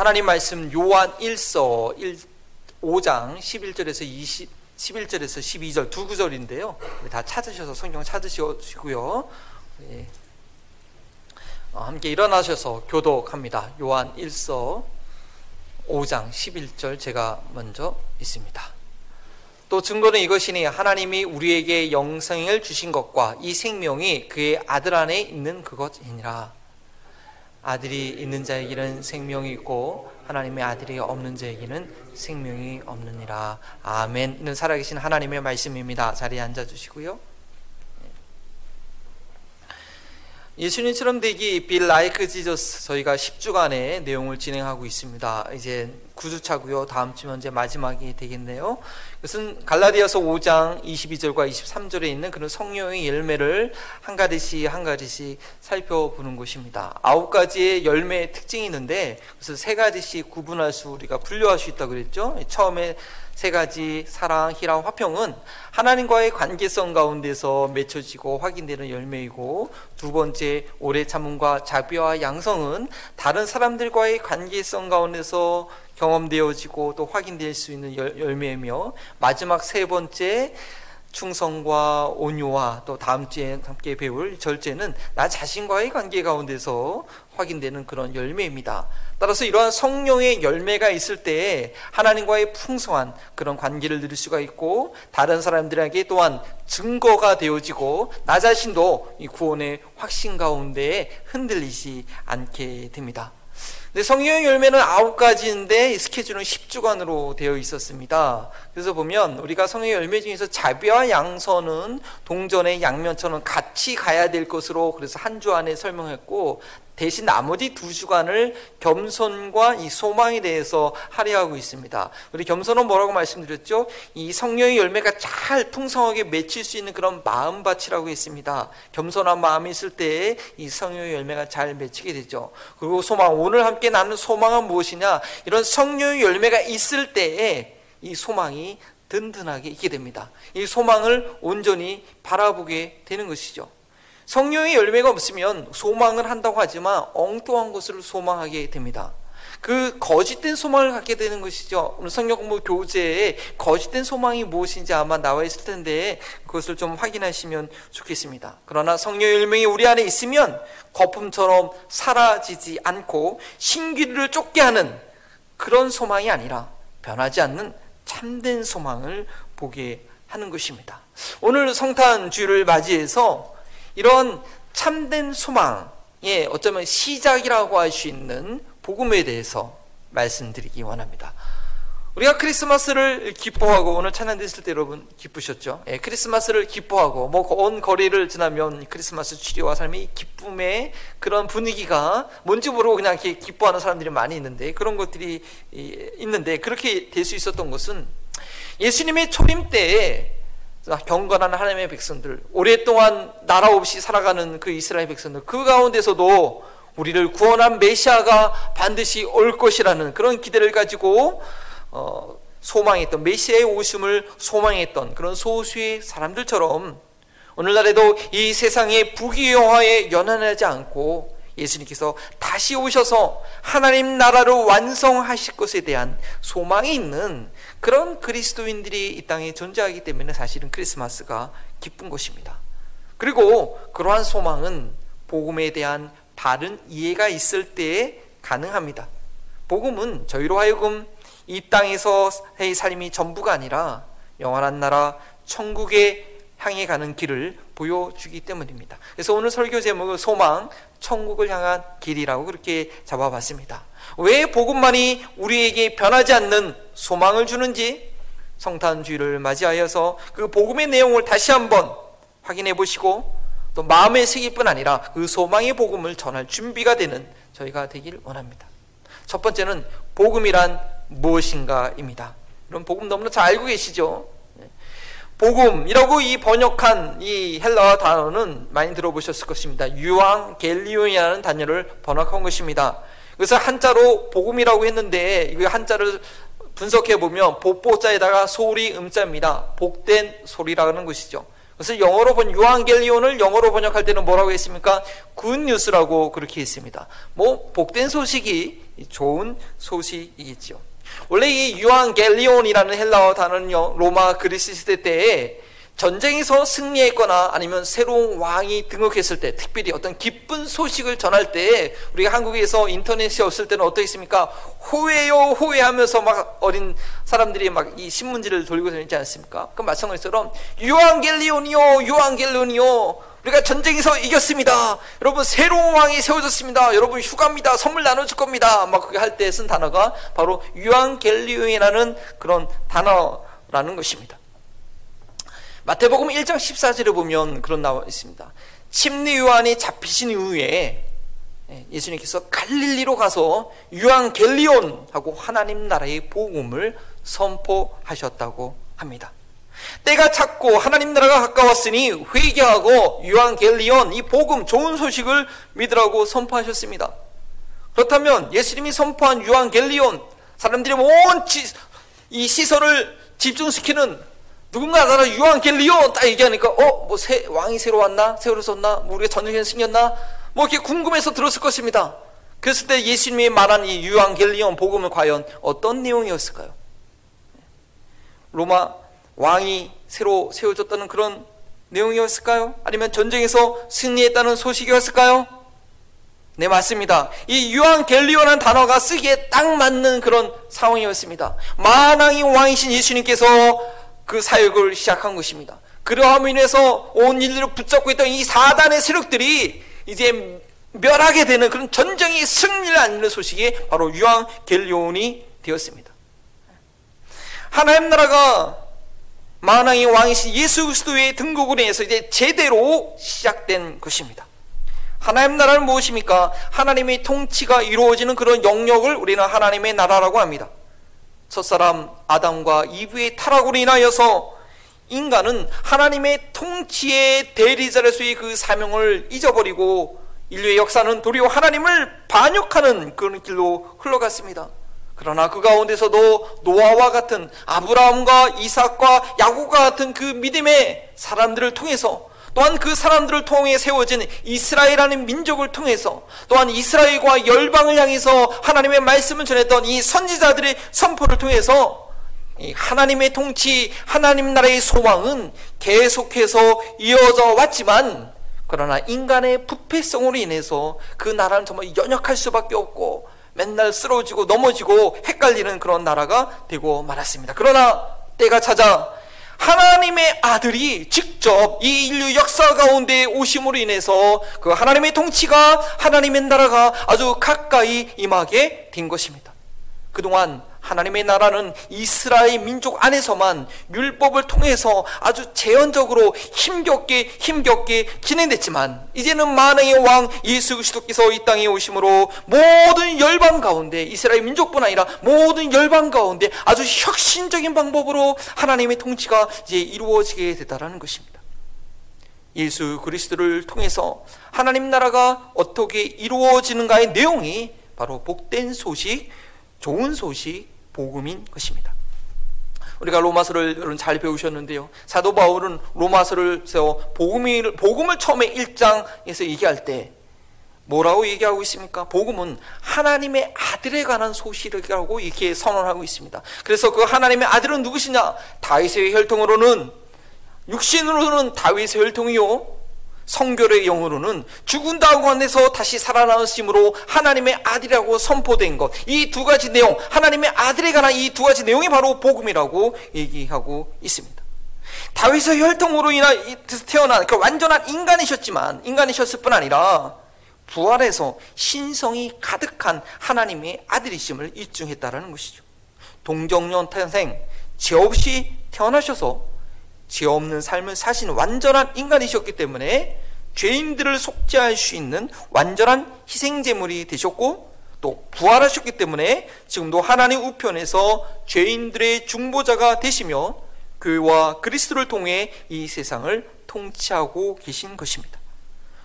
하나님 말씀 요한 1서 1, 5장 11절에서 20 11절에서 12절 두 구절인데요. 다 찾으셔서 성경 찾으시고요. 예. 어, 함께 일어나셔서 교독합니다. 요한 1서 5장 11절 제가 먼저 있습니다. 또 증거는 이것이니 하나님이 우리에게 영생을 주신 것과 이 생명이 그의 아들 안에 있는 그것이니라. 아들이 있는 자에게는 생명이 있고 하나님의 아들이 없는 자에게는 생명이 없느니라. 아멘. 살아계신 하나님의 말씀입니다. 자리에 앉아 주시고요. 예수님처럼 되기 빌 라이크 지저스 저희가 10주간의 내용을 진행하고 있습니다. 이제 9주차고요. 다음 주면 이제 마지막이 되겠네요. 그것은 갈라디아서 5장 22절과 23절에 있는 그런 성령의 열매를 한 가지씩 한 가지씩 살펴보는 것입니다. 아홉 가지의 열매의 특징이 있는데 그래서 세 가지씩 구분할 수 우리가 분류할 수 있다고 그랬죠. 처음에 세 가지 사랑, 희랑, 화평은 하나님과의 관계성 가운데서 맺혀지고 확인되는 열매이고 두 번째 오래 참음과 자비와 양성은 다른 사람들과의 관계성 가운데서 경험되어지고 또 확인될 수 있는 열매이며 마지막 세 번째 충성과 온유와 또 다음 주에 함께 배울 절제는 나 자신과의 관계 가운데서 확인되는 그런 열매입니다. 따라서 이러한 성령의 열매가 있을 때 하나님과의 풍성한 그런 관계를 누릴 수가 있고 다른 사람들에게 또한 증거가 되어지고 나 자신도 이 구원의 확신 가운데 흔들리지 않게 됩니다. 근데 성령의 열매는 아홉 가지인데 스케줄은 10주간으로 되어 있었습니다. 그래서 보면 우리가 성령의 열매 중에서 자비와 양선은 동전의 양면처럼 같이 가야 될 것으로 그래서 한 주 안에 설명했고 대신 나머지 두 주간을 겸손과 이 소망에 대해서 할애하고 있습니다. 우리 겸손은 뭐라고 말씀드렸죠? 이 성령의 열매가 잘 풍성하게 맺힐 수 있는 그런 마음밭이라고 했습니다. 겸손한 마음이 있을 때이 성령의 열매가 잘 맺히게 되죠. 그리고 소망, 오늘 함께 나눈 소망은 무엇이냐? 이런 성령의 열매가 있을 때에 이 소망이 든든하게 있게 됩니다. 이 소망을 온전히 바라보게 되는 것이죠. 성령의 열매가 없으면 소망을 한다고 하지만 엉뚱한 것을 소망하게 됩니다. 그 거짓된 소망을 갖게 되는 것이죠. 오늘 성경 공부 교재에 거짓된 소망이 무엇인지 아마 나와 있을 텐데 그것을 좀 확인하시면 좋겠습니다. 그러나 성령의 열매이 우리 안에 있으면 거품처럼 사라지지 않고 신기를 쫓게 하는 그런 소망이 아니라 변하지 않는 참된 소망을 보게 하는 것입니다. 오늘 성탄 주를 맞이해서 이런 참된 소망의 어쩌면 시작이라고 할 수 있는 복음에 대해서 말씀드리기 원합니다. 우리가 크리스마스를 기뻐하고 오늘 찬양 드실 때 여러분 기쁘셨죠? 예, 크리스마스를 기뻐하고 뭐 온 거리를 지나면 크리스마스 추리와 삶이 기쁨의 그런 분위기가 뭔지 모르고 그냥 이렇게 기뻐하는 사람들이 많이 있는데 그런 것들이 있는데 그렇게 될 수 있었던 것은 예수님의 초림 때에 경건한 하나님의 백성들, 오랫동안 나라 없이 살아가는 그 이스라엘 백성들, 그 가운데서도 우리를 구원한 메시아가 반드시 올 것이라는 그런 기대를 가지고 어, 소망했던 메시아의 오심을 소망했던 그런 소수의 사람들처럼 오늘날에도 이 세상의 부귀영화에 연연하지 않고 예수님께서 다시 오셔서 하나님 나라를 완성하실 것에 대한 소망이 있는 그런 그리스도인들이 이 땅에 존재하기 때문에 사실은 크리스마스가 기쁜 것입니다. 그리고 그러한 소망은 복음에 대한 바른 이해가 있을 때에 가능합니다. 복음은 저희로 하여금 이 땅에서의 삶이 전부가 아니라 영원한 나라 천국에 향해 가는 길을 보여주기 때문입니다. 그래서 오늘 설교 제목은 소망, 천국을 향한 길이라고 그렇게 잡아봤습니다. 왜 복음만이 우리에게 변하지 않는 소망을 주는지 성탄주의를 맞이하여서 그 복음의 내용을 다시 한번 확인해 보시고 또 마음의 새길 뿐 아니라 그 소망의 복음을 전할 준비가 되는 저희가 되길 원합니다. 첫 번째는 복음이란 무엇인가입니다. 그럼 복음 너무나 잘 알고 계시죠? 복음이라고 이 번역한 이 헬라어 단어는 많이 들어보셨을 것입니다. 유앙 겔리온이라는 단어를 번역한 것입니다. 그래서 한자로 복음이라고 했는데 이 한자를 분석해 보면 복보자에다가 소리 음자입니다. 복된 소리라는 것이죠. 그래서 영어로 본 유한겔리온을 영어로 번역할 때는 뭐라고 했습니까? 굿뉴스라고 그렇게 했습니다. 뭐 복된 소식이 좋은 소식이겠죠. 원래 이 유한겔리온이라는 헬라어 단어는요 로마 그리스 시대 때에 전쟁에서 승리했거나 아니면 새로운 왕이 등극했을 때 특별히 어떤 기쁜 소식을 전할 때 우리가 한국에서 인터넷이 없을 때는 어떻습니까? 호해요 호해하면서 막 어린 사람들이 막 이 신문지를 돌고 다니지 않습니까? 그 마찬가지처럼 유한겔리온이요 유한겔리온이요 우리가 전쟁에서 이겼습니다. 여러분 새로운 왕이 세워졌습니다. 여러분 휴가입니다. 선물 나눠줄 겁니다. 막 그게 할 때 쓴 단어가 바로 유한겔리온이라는 그런 단어라는 것입니다. 마태복음 1장 14절에 보면 그런 나와 있습니다. 침례 요한이 잡히신 이후에 예, 예수님께서 갈릴리로 가서 유한 겔리온하고 하나님 나라의 복음을 선포하셨다고 합니다. 때가 찼고 하나님 나라가 가까웠으니 회개하고 유한 겔리온 이 복음 좋은 소식을 믿으라고 선포하셨습니다. 그렇다면 예수님이 선포한 유한 겔리온 사람들이 온 이 시선을 집중시키는 누군가 나라 유한겔리온 딱 얘기하니까 어뭐 왕이 새로 왔나 새로 섰나 뭐 우리가 전쟁에 승렸나 뭐 이렇게 궁금해서 들었을 것입니다. 그랬을 때 예수님이 말한 이 유한겔리온 복음은 과연 어떤 내용이었을까요? 로마 왕이 새로 세워졌다는 그런 내용이었을까요? 아니면 전쟁에서 승리했다는 소식이었을까요? 네, 맞습니다. 이 유한 겔리오라는 단어가 쓰기에 딱 맞는 그런 상황이었습니다. 만왕이 왕이신 예수님께서 그 사역을 시작한 것입니다. 그러함으로 인해서 온 인류를 붙잡고 있던 이 사단의 세력들이 이제 멸하게 되는 그런 전쟁의 승리를 안는 소식이 바로 유황 겔리온이 되었습니다. 하나님 나라가 만왕의 왕이신 예수 그리스도의 등극으로 인해서 이제 제대로 시작된 것입니다. 하나님 나라는 무엇입니까? 하나님의 통치가 이루어지는 그런 영역을 우리는 하나님의 나라라고 합니다. 첫사람 아담과 이브의 타락으로 인하여서 인간은 하나님의 통치의 대리자로서의 그 사명을 잊어버리고 인류의 역사는 도리어 하나님을 반역하는 그런 길로 흘러갔습니다. 그러나 그 가운데서도 노아와 같은 아브라함과 이삭과 야고가 같은 그 믿음의 사람들을 통해서 또한 그 사람들을 통해 세워진 이스라엘이라는 민족을 통해서 또한 이스라엘과 열방을 향해서 하나님의 말씀을 전했던 이 선지자들의 선포를 통해서 하나님의 통치, 하나님 나라의 소망은 계속해서 이어져 왔지만 그러나 인간의 부패성으로 인해서 그 나라는 정말 연약할 수밖에 없고 맨날 쓰러지고 넘어지고 헷갈리는 그런 나라가 되고 말았습니다. 그러나 때가 찾아 하나님의 아들이 직접 이 인류 역사 가운데 오심으로 인해서 그 하나님의 통치가 하나님의 나라가 아주 가까이 임하게 된 것입니다. 그동안 하나님의 나라는 이스라엘 민족 안에서만 율법을 통해서 아주 제한적으로 힘겹게 힘겹게 진행됐지만 이제는 만왕의 왕 예수 그리스도께서 이 땅에 오심으로 모든 열방 가운데 이스라엘 민족뿐 아니라 모든 열방 가운데 아주 혁신적인 방법으로 하나님의 통치가 이제 이루어지게 되다라는 것입니다. 예수 그리스도를 통해서 하나님 나라가 어떻게 이루어지는가의 내용이 바로 복된 소식, 좋은 소식, 복음인 것입니다. 우리가 로마서를 여러분 잘 배우셨는데요. 사도 바울은 로마서를 세워 복음을, 복음을 처음에 1장에서 얘기할 때 뭐라고 얘기하고 있습니까? 복음은 하나님의 아들에 관한 소식이라고 이렇게 선언하고 있습니다. 그래서 그 하나님의 아들은 누구시냐? 다윗의 혈통으로는 육신으로는 다윗의 혈통이요. 성결의 영으로는 죽은 다음에서 다시 살아나으심으로 하나님의 아들이라고 선포된 것. 이 두 가지 내용, 하나님의 아들에 관한 이 두 가지 내용이 바로 복음이라고 얘기하고 있습니다. 다윗의 혈통으로 인하 태어난 그 완전한 인간이셨지만 인간이셨을 뿐 아니라 부활해서 신성이 가득한 하나님의 아들이심을 입증했다라는 것이죠. 동정년 탄생, 죄 없이 태어나셔서 죄 없는 삶을 사신 완전한 인간이셨기 때문에 죄인들을 속죄할 수 있는 완전한 희생 제물이 되셨고 또 부활하셨기 때문에 지금도 하나님 우편에서 죄인들의 중보자가 되시며 교회와 그리스도를 통해 이 세상을 통치하고 계신 것입니다.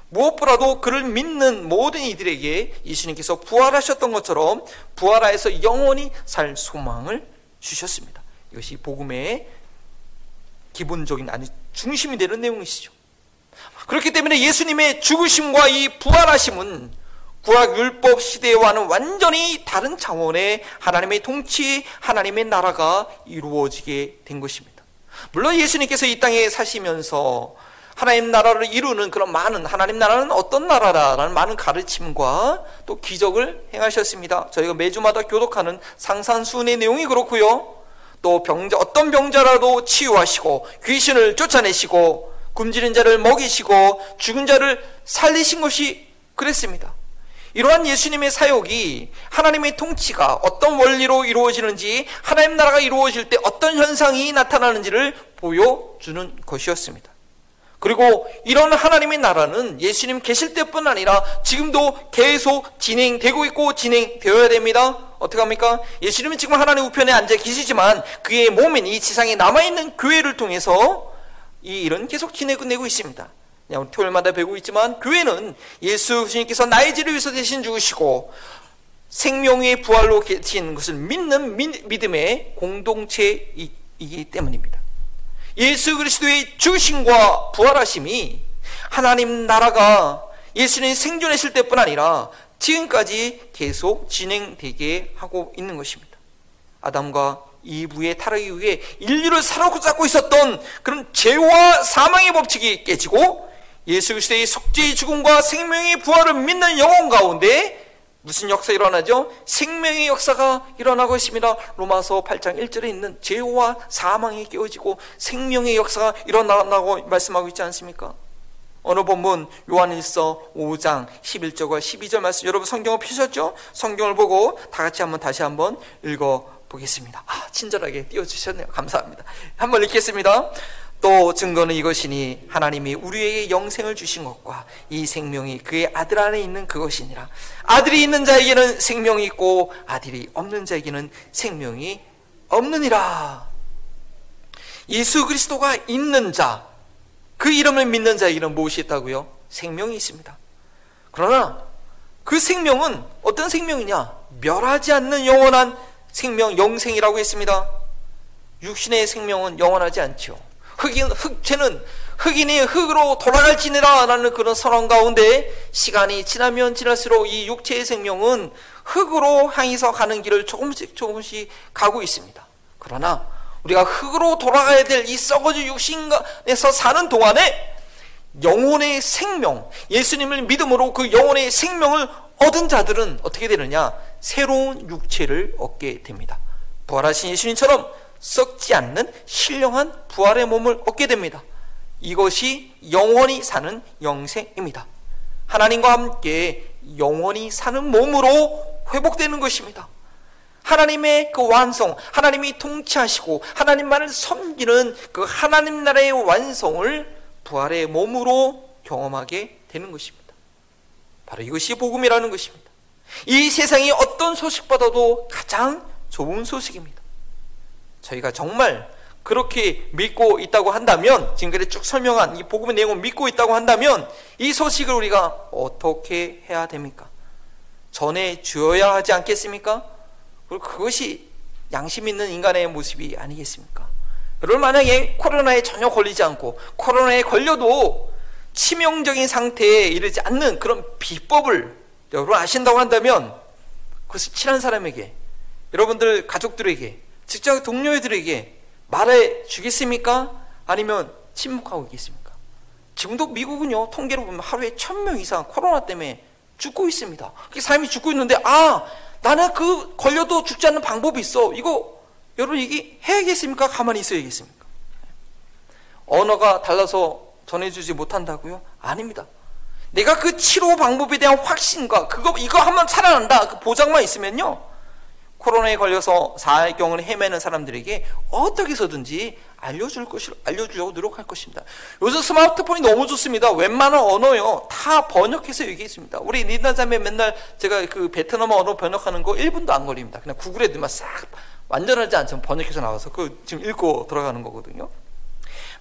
무엇보다도 그를 믿는 모든 이들에게 예수님께서 부활하셨던 것처럼 부활하여서 영원히 살 소망을 주셨습니다. 이것이 복음의 기본적인 아니 중심이 되는 내용이시죠. 그렇기 때문에 예수님의 죽으심과 이 부활하심은 구약 율법 시대와는 완전히 다른 차원의 하나님의 통치, 하나님의 나라가 이루어지게 된 것입니다. 물론 예수님께서 이 땅에 사시면서 하나님 나라를 이루는 그런 많은 하나님 나라는 어떤 나라라는 많은 가르침과 또 기적을 행하셨습니다. 저희가 매주마다 교독하는 상산수훈의 내용이 그렇고요. 또 병자 어떤 병자라도 치유하시고 귀신을 쫓아내시고 굶주린 자를 먹이시고 죽은 자를 살리신 것이 그랬습니다. 이러한 예수님의 사역이 하나님의 통치가 어떤 원리로 이루어지는지 하나님 나라가 이루어질 때 어떤 현상이 나타나는지를 보여주는 것이었습니다. 그리고 이런 하나님의 나라는 예수님 계실 때뿐 아니라 지금도 계속 진행되고 있고 진행되어야 됩니다. 어떻게 합니까? 예수님은 지금 하나님 우편에 앉아 계시지만 그의 몸인 이 지상에 남아있는 교회를 통해서 이 일은 계속 진행되고 있습니다. 그냥 토요일마다 배우고 있지만 교회는 예수 주님께서 나의 죄를 위해서 대신 죽으시고 생명의 부활로 계신 것을 믿는 믿음의 공동체이기 때문입니다. 예수 그리스도의 죽으심과 부활하심이 하나님 나라가 예수님 생존했을 때뿐 아니라 지금까지 계속 진행되게 하고 있는 것입니다. 아담과 이브의 타락 이후에 인류를 사로잡고 있었던 그런 죄와 사망의 법칙이 깨지고 예수 그리스도의 속죄의 죽음과 생명의 부활을 믿는 영혼 가운데 무슨 역사 일어나죠? 생명의 역사가 일어나고 있습니다. 로마서 8장 1절에 있는 죄와 사망이 깨어지고 생명의 역사가 일어나고 말씀하고 있지 않습니까? 어느 본문 요한일서 5장 11절과 12절 말씀 여러분 성경을 펴셨죠? 성경을 보고 다 같이 한번 다시 한번 읽어 보겠습니다. 아, 친절하게 띄워 주셨네요. 감사합니다. 한번 읽겠습니다. 또 증거는 이것이니 하나님이 우리에게 영생을 주신 것과 이 생명이 그의 아들 안에 있는 그것이니라. 아들이 있는 자에게는 생명이 있고 아들이 없는 자에게는 생명이 없느니라. 예수 그리스도가 있는 자, 그 이름을 믿는 자에게는 무엇이 있다고요? 생명이 있습니다. 그러나 그 생명은 어떤 생명이냐? 멸하지 않는 영원한 생명, 영생이라고 했습니다. 육신의 생명은 영원하지 않죠. 흑인, 흑체는 흑인이 흑으로 돌아갈지니라 라는 그런 선언 가운데 시간이 지나면 지날수록 이 육체의 생명은 흑으로 향해서 가는 길을 조금씩 조금씩 가고 있습니다. 그러나 우리가 흑으로 돌아가야 될 이 썩어진 육신에서 사는 동안에 영혼의 생명, 예수님을 믿음으로 그 영혼의 생명을 얻은 자들은 어떻게 되느냐? 새로운 육체를 얻게 됩니다. 부활하신 예수님처럼 썩지 않는 신령한 부활의 몸을 얻게 됩니다. 이것이 영원히 사는 영생입니다. 하나님과 함께 영원히 사는 몸으로 회복되는 것입니다. 하나님의 그 완성, 하나님이 통치하시고 하나님만을 섬기는 그 하나님 나라의 완성을 부활의 몸으로 경험하게 되는 것입니다. 바로 이것이 복음이라는 것입니다. 이 세상이 어떤 소식보다도 가장 좋은 소식입니다. 저희가 정말 그렇게 믿고 있다고 한다면 지금까지 쭉 설명한 이 복음의 내용을 믿고 있다고 한다면 이 소식을 우리가 어떻게 해야 됩니까? 전해 주어야 하지 않겠습니까? 그리고 그것이 양심 있는 인간의 모습이 아니겠습니까? 여러분 만약에 코로나에 전혀 걸리지 않고 코로나에 걸려도 치명적인 상태에 이르지 않는 그런 비법을 여러분 아신다고 한다면 그것을 친한 사람에게 여러분들 가족들에게 직장 동료들에게 말해 주겠습니까? 아니면 침묵하고 있겠습니까? 지금도 미국은요, 통계로 보면 하루에 천 명 이상 코로나 때문에 죽고 있습니다. 그 사람이 죽고 있는데, 아, 나는 그 걸려도 죽지 않는 방법이 있어. 이거 여러분 얘기 해야겠습니까? 가만히 있어야겠습니까? 언어가 달라서 전해주지 못한다고요? 아닙니다. 내가 그 치료 방법에 대한 확신과 그거 이거 한번 살아난다 그 보장만 있으면요 코로나에 걸려서 사회경을 헤매는 사람들에게 어떻게 해서든지 알려줄 것이 알려주려고 노력할 것입니다. 요즘 스마트폰이 너무 좋습니다. 웬만한 언어요 다 번역해서 얘기했습니다. 우리 니나자매 맨날 제가 그 베트남 언어 번역하는 거 1분도 안 걸립니다. 그냥 구글에 넣으면 싹 완전하지 않지만 번역해서 나와서 그 지금 읽고 들어가는 거거든요.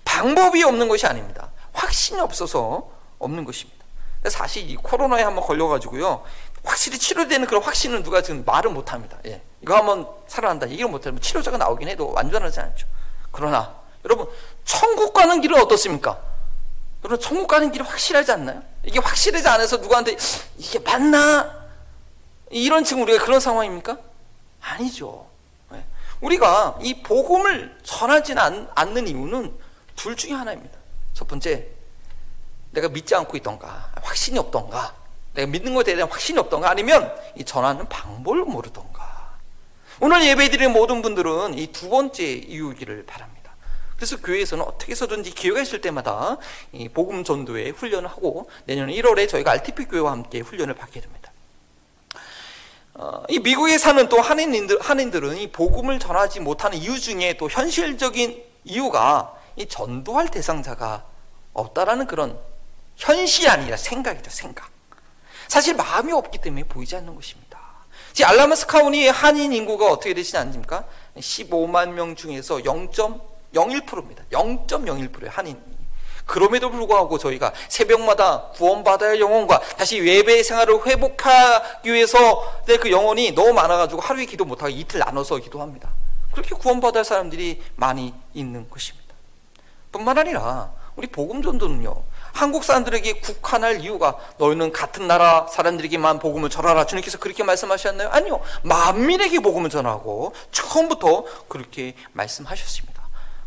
방법이 없는 것이 아닙니다. 확신이 없어서 없는 것입니다. 사실 이 코로나에 한번 걸려가지고요. 확실히 치료되는 그런 확신은 누가 지금 말을 못합니다. 예. 이거 한번 살아난다 얘기를 못하면 치료자가 나오긴 해도 완전하지 않죠. 그러나 여러분, 천국 가는 길은 어떻습니까? 여러분, 천국 가는 길이 확실하지 않나요? 이게 확실하지 않아서 누구한테 이게 맞나? 이런 지금 우리가 그런 상황입니까? 아니죠. 네. 우리가 이 복음을 전하지는 않는 이유는 둘 중에 하나입니다. 첫 번째, 내가 믿지 않고 있던가, 확신이 없던가, 내가 믿는 것에 대한 확신이 없던가, 아니면 이 전하는 방법을 모르던가. 오늘 예배드리는 모든 분들은 이 두 번째 이유기를 바랍니다. 그래서 교회에서는 어떻게 해서든지 기회가 있을 때마다 이 복음 전도에 훈련을 하고 내년 1월에 저희가 RTP 교회와 함께 훈련을 받게 됩니다. 어, 이 미국에 사는 또 한인들, 한인들은 이 복음을 전하지 못하는 이유 중에 또 현실적인 이유가 이 전도할 대상자가 없다라는 그런 현실이 아니라 생각이죠, 생각. 사실 마음이 없기 때문에 보이지 않는 것입니다. 지금 알라마스 카운티의 한인 인구가 어떻게 되시지 않습니까? 15만 명 중에서 0.01%입니다. 0.01%의 한인. 그럼에도 불구하고 저희가 새벽마다 구원받아야 할 영혼과 다시 예배 생활을 회복하기 위해서 그 영혼이 너무 많아가지고 하루에 기도 못하고 이틀 나눠서 기도합니다. 그렇게 구원받아야 할 사람들이 많이 있는 것입니다. 뿐만 아니라 우리 복음 전도는요. 한국 사람들에게 국한할 이유가 너희는 같은 나라 사람들에게만 복음을 전하라. 주님께서 그렇게 말씀하셨나요? 아니요. 만민에게 복음을 전하고 처음부터 그렇게 말씀하셨습니다.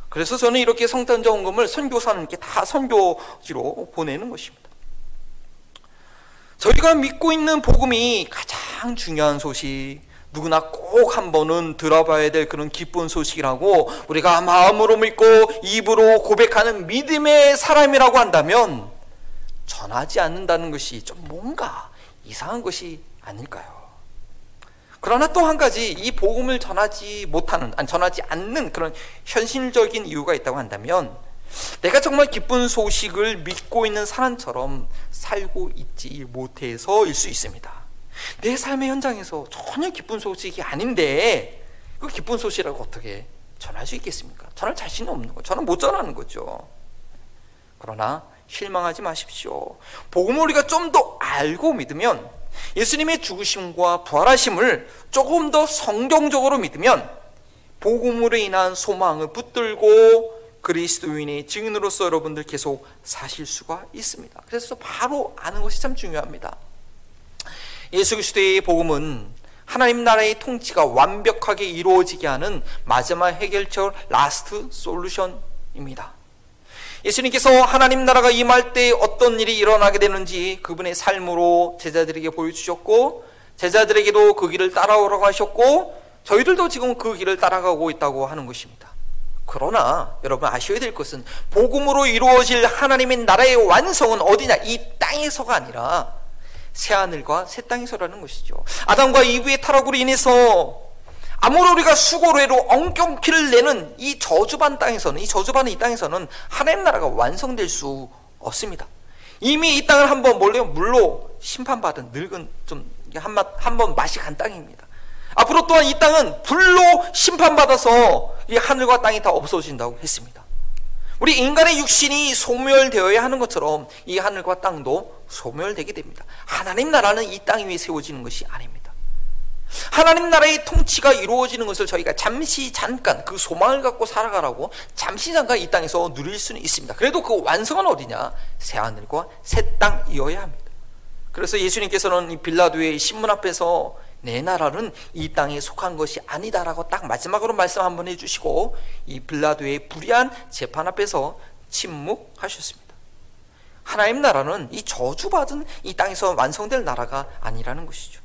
그래서 저는 이렇게 성탄 정금을 선교사님께 다 선교지로 보내는 것입니다. 저희가 믿고 있는 복음이 가장 중요한 소식, 누구나 꼭 한 번은 들어봐야 될 그런 기쁜 소식이라고 우리가 마음으로 믿고 입으로 고백하는 믿음의 사람이라고 한다면 전하지 않는다는 것이 좀 뭔가 이상한 것이 아닐까요? 그러나 또 한 가지 이 복음을 전하지 못하는 아니 전하지 않는 그런 현실적인 이유가 있다고 한다면 내가 정말 기쁜 소식을 믿고 있는 사람처럼 살고 있지 못해서일 수 있습니다. 내 삶의 현장에서 전혀 기쁜 소식이 아닌데 그 기쁜 소식이라고 어떻게 전할 수 있겠습니까? 전할 자신이 없는 거. 저는 못 전하는 거죠. 그러나 실망하지 마십시오. 복음을 우리가 좀 더 알고 믿으면 예수님의 죽으심과 부활하심을 조금 더 성경적으로 믿으면 복음으로 인한 소망을 붙들고 그리스도인의 증인으로서 여러분들 계속 사실 수가 있습니다. 그래서 바로 아는 것이 참 중요합니다. 예수 그리스도의 복음은 하나님 나라의 통치가 완벽하게 이루어지게 하는 마지막 해결책 last solution입니다. 예수님께서 하나님 나라가 임할 때 어떤 일이 일어나게 되는지 그분의 삶으로 제자들에게 보여주셨고 제자들에게도 그 길을 따라오라고 하셨고 저희들도 지금 그 길을 따라가고 있다고 하는 것입니다. 그러나 여러분 아셔야 될 것은 복음으로 이루어질 하나님의 나라의 완성은 어디냐? 이 땅에서가 아니라 새 하늘과 새 땅에서라는 것이죠. 아담과 이브의 타락으로 인해서 아무리 우리가 수고로 해도 엉경키를 내는 이 저주반 땅에서는 이 저주반의 이 땅에서는 하나님 나라가 완성될 수 없습니다. 이미 이 땅을 한번 몰래 물로 심판받은 늙은 좀한번 맛이 간 땅입니다. 앞으로 또한 이 땅은 불로 심판받아서 이 하늘과 땅이 다 없어진다고 했습니다. 우리 인간의 육신이 소멸되어야 하는 것처럼 이 하늘과 땅도 소멸되게 됩니다. 하나님 나라는 이 땅 위에 세워지는 것이 아닙니다. 하나님 나라의 통치가 이루어지는 것을 저희가 잠시 잠깐 그 소망을 갖고 살아가라고 잠시 잠깐 이 땅에서 누릴 수는 있습니다. 그래도 그 완성은 어디냐? 새 하늘과 새 땅이어야 합니다. 그래서 예수님께서는 이 빌라도의 신문 앞에서 내 나라는 이 땅에 속한 것이 아니다라고 딱 마지막으로 말씀 한번 해주시고 이 빌라도의 불의한 재판 앞에서 침묵하셨습니다. 하나님 나라는 이 저주받은 이 땅에서 완성될 나라가 아니라는 것이죠.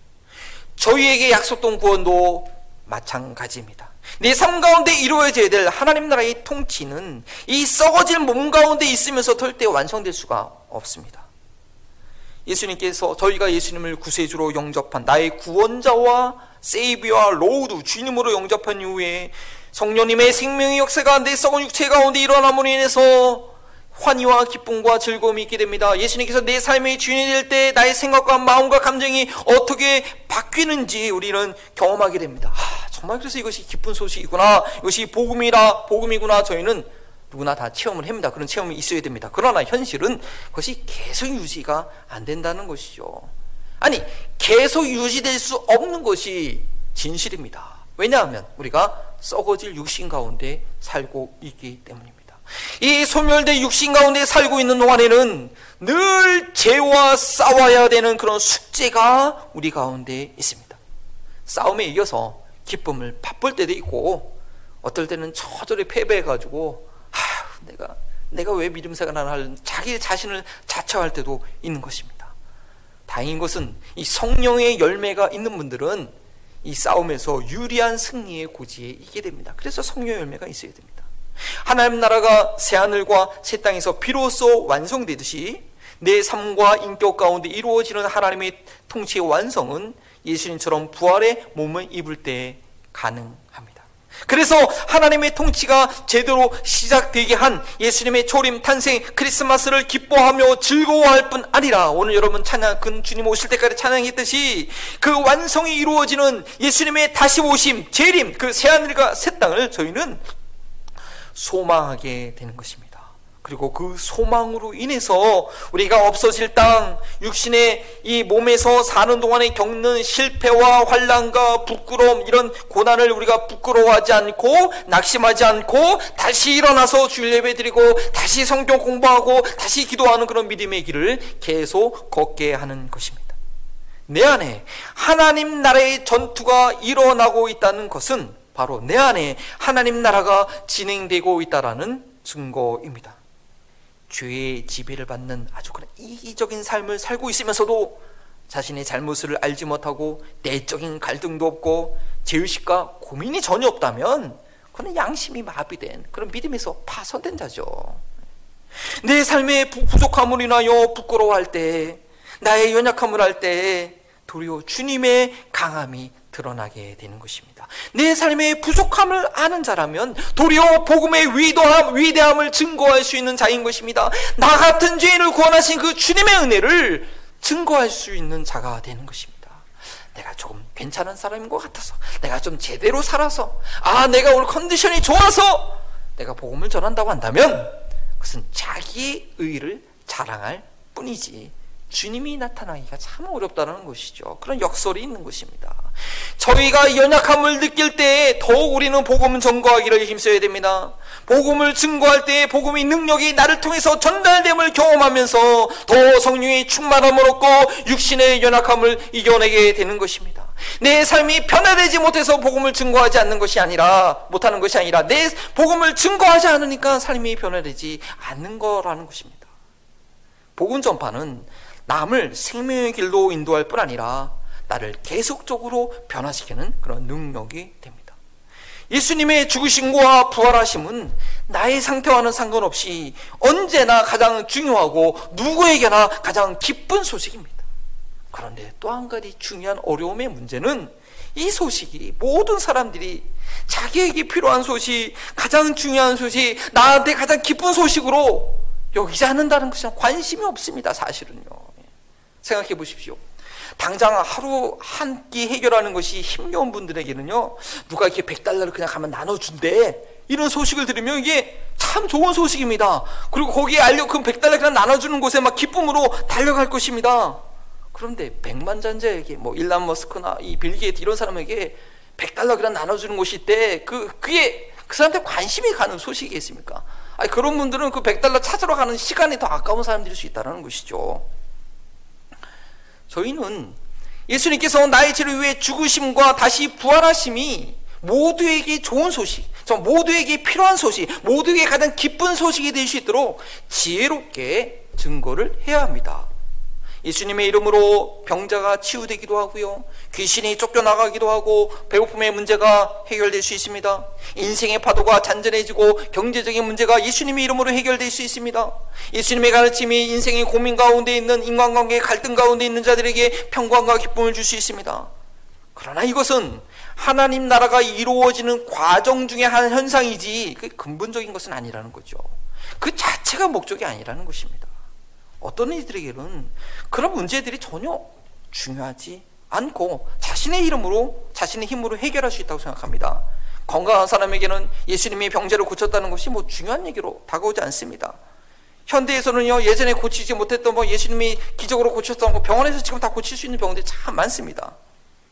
저희에게 약속된 구원도 마찬가지입니다. 내 삶 가운데 이루어져야 될 하나님 나라의 통치는 이 썩어질 몸 가운데 있으면서 절대 완성될 수가 없습니다. 예수님께서 저희가 예수님을 구세주로 영접한 나의 구원자와 Savior와 Lord 주님으로 영접한 이후에 성령님의 생명의 역사가 내 썩은 육체 가운데 일어남으로 인해서 환희와 기쁨과 즐거움이 있게 됩니다. 예수님께서 내 삶의 주인이 될 때 나의 생각과 마음과 감정이 어떻게 바뀌는지 우리는 경험하게 됩니다. 아, 정말 그래서 이것이 기쁜 소식이구나. 이것이 복음이라 복음이구나. 저희는 누구나 다 체험을 합니다. 그런 체험이 있어야 됩니다. 그러나 현실은 그것이 계속 유지가 안 된다는 것이죠. 아니, 계속 유지될 수 없는 것이 진실입니다. 왜냐하면 우리가 썩어질 육신 가운데 살고 있기 때문입니다. 이 소멸된 육신 가운데 살고 있는 동안에는 늘 죄와 싸워야 되는 그런 숙제가 우리 가운데 있습니다. 싸움에 이겨서 기쁨을 바쁠 때도 있고 어떨 때는 저절에 패배해가지고 아, 내가 내가 왜 믿음새가 나나 자기 자신을 자처할 때도 있는 것입니다. 다행인 것은 이 성령의 열매가 있는 분들은 이 싸움에서 유리한 승리의 고지에 있게 됩니다. 그래서 성령 열매가 있어야 됩니다. 하나님 나라가 새 하늘과 새 땅에서 비로소 완성되듯이 내 삶과 인격 가운데 이루어지는 하나님의 통치의 완성은 예수님처럼 부활의 몸을 입을 때 가능합니다. 그래서 하나님의 통치가 제대로 시작되게 한 예수님의 초림 탄생 크리스마스를 기뻐하며 즐거워할 뿐 아니라 오늘 여러분 찬양 그 주님 오실 때까지 찬양했듯이 그 완성이 이루어지는 예수님의 다시 오심 재림 그 새하늘과 새 땅을 저희는 소망하게 되는 것입니다. 그리고 그 소망으로 인해서 우리가 없어질 땅, 육신의 이 몸에서 사는 동안에 겪는 실패와 환란과 부끄러움 이런 고난을 우리가 부끄러워하지 않고 낙심하지 않고 다시 일어나서 주일 예배 드리고 다시 성경 공부하고 다시 기도하는 그런 믿음의 길을 계속 걷게 하는 것입니다. 내 안에 하나님 나라의 전투가 일어나고 있다는 것은 바로 내 안에 하나님 나라가 진행되고 있다라는 증거입니다. 죄의 지배를 받는 아주 그런 이기적인 삶을 살고 있으면서도 자신의 잘못을 알지 못하고 내적인 갈등도 없고 죄의식과 고민이 전혀 없다면 그는 양심이 마비된 그런 믿음에서 파손된 자죠. 내 삶의 부족함을 인하여 부끄러워할 때, 나의 연약함을 할 때, 도리어 주님의 강함이 드러나게 되는 것입니다. 내 삶의 부족함을 아는 자라면 도리어 복음의 위도함, 위대함을 증거할 수 있는 자인 것입니다. 나 같은 죄인을 구원하신 그 주님의 은혜를 증거할 수 있는 자가 되는 것입니다. 내가 조금 괜찮은 사람인 것 같아서, 내가 좀 제대로 살아서, 아, 내가 오늘 컨디션이 좋아서 내가 복음을 전한다고 한다면 그것은 자기의 의를 자랑할 뿐이지 주님이 나타나기가 참 어렵다는 것이죠. 그런 역설이 있는 것입니다. 저희가 연약함을 느낄 때 더욱 우리는 복음을 증거하기를 힘써야 됩니다. 복음을 증거할 때 복음의 능력이 나를 통해서 전달됨을 경험하면서 더 성령의 충만함을 얻고 육신의 연약함을 이겨내게 되는 것입니다. 내 삶이 변화되지 못해서 복음을 증거하지 않는 것이 아니라 못하는 것이 아니라 내 복음을 증거하지 않으니까 삶이 변화되지 않는 거라는 것입니다. 복음 전파는 남을 생명의 길로 인도할 뿐 아니라 나를 계속적으로 변화시키는 그런 능력이 됩니다. 예수님의 죽으심과 부활하심은 나의 상태와는 상관없이 언제나 가장 중요하고 누구에게나 가장 기쁜 소식입니다. 그런데 또 한 가지 중요한 어려움의 문제는 이 소식이 모든 사람들이 자기에게 필요한 소식, 가장 중요한 소식, 나한테 가장 기쁜 소식으로 여기지 않는다는 것은 관심이 없습니다, 사실은요. 생각해 보십시오. 당장 하루 한 끼 해결하는 것이 힘겨운 분들에게는요, 누가 이렇게 100달러를 그냥 가면 나눠준대. 이런 소식을 들으면 이게 참 좋은 소식입니다. 그리고 거기에 알려, 그 100달러 그냥 나눠주는 곳에 막 기쁨으로 달려갈 것입니다. 그런데 백만장자에게, 뭐, 일론 머스크나 이 빌 게이트 이런 사람에게 100달러 그냥 나눠주는 곳이 있대. 그, 그게 그 사람한테 관심이 가는 소식이겠습니까? 아니, 그런 분들은 그 100달러 찾으러 가는 시간이 더 아까운 사람들일 수 있다는 것이죠. 저희는 예수님께서 나의 죄를 위해 죽으심과 다시 부활하심이 모두에게 좋은 소식, 모두에게 필요한 소식, 모두에게 가장 기쁜 소식이 될 수 있도록 지혜롭게 증거를 해야 합니다. 예수님의 이름으로 병자가 치유되기도 하고요. 귀신이 쫓겨나가기도 하고 배고픔의 문제가 해결될 수 있습니다. 인생의 파도가 잔잔해지고 경제적인 문제가 예수님의 이름으로 해결될 수 있습니다. 예수님의 가르침이 인생의 고민 가운데 있는 인간관계 갈등 가운데 있는 자들에게 평강과 기쁨을 줄 수 있습니다. 그러나 이것은 하나님 나라가 이루어지는 과정 중의 한 현상이지 그 근본적인 것은 아니라는 거죠. 그 자체가 목적이 아니라는 것입니다. 어떤 이들에게는 그런 문제들이 전혀 중요하지 않고 자신의 이름으로 자신의 힘으로 해결할 수 있다고 생각합니다. 건강한 사람에게는 예수님이 병자를 고쳤다는 것이 뭐 중요한 얘기로 다가오지 않습니다. 현대에서는요 예전에 고치지 못했던 뭐 예수님이 기적으로 고쳤던 거 병원에서 지금 다 고칠 수 있는 병원들이 참 많습니다.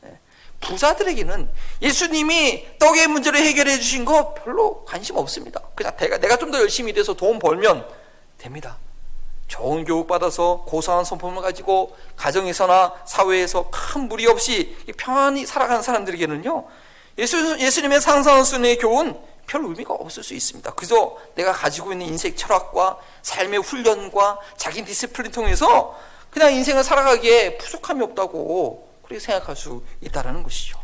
네. 부자들에게는 예수님이 떡의 문제를 해결해 주신 거 별로 관심 없습니다. 그냥 내가, 내가 좀 더 열심히 돼서 돈 벌면 됩니다. 좋은 교육 받아서 고상한 성품을 가지고 가정에서나 사회에서 큰 무리 없이 평안히 살아가는 사람들에게는요, 예수, 예수님의 산상수훈의 교훈 별 의미가 없을 수 있습니다. 그저 내가 가지고 있는 인생 철학과 삶의 훈련과 자기 discipline 통해서 그냥 인생을 살아가기에 부족함이 없다고 그렇게 생각할 수 있다는 것이죠.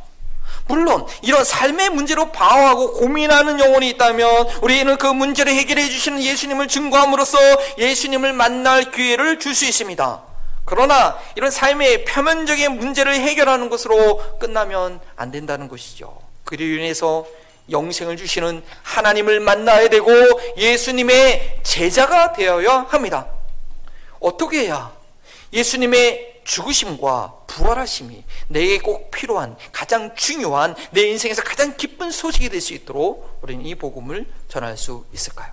물론 이런 삶의 문제로 방황하고 고민하는 영혼이 있다면 우리는 그 문제를 해결해 주시는 예수님을 증거함으로써 예수님을 만날 기회를 줄 수 있습니다. 그러나 이런 삶의 표면적인 문제를 해결하는 것으로 끝나면 안 된다는 것이죠. 그로 인해서 영생을 주시는 하나님을 만나야 되고 예수님의 제자가 되어야 합니다. 어떻게 해야 예수님의 죽으심과 부활하심이 내게 꼭 필요한 가장 중요한 내 인생에서 가장 기쁜 소식이 될 수 있도록 우리는 이 복음을 전할 수 있을까요?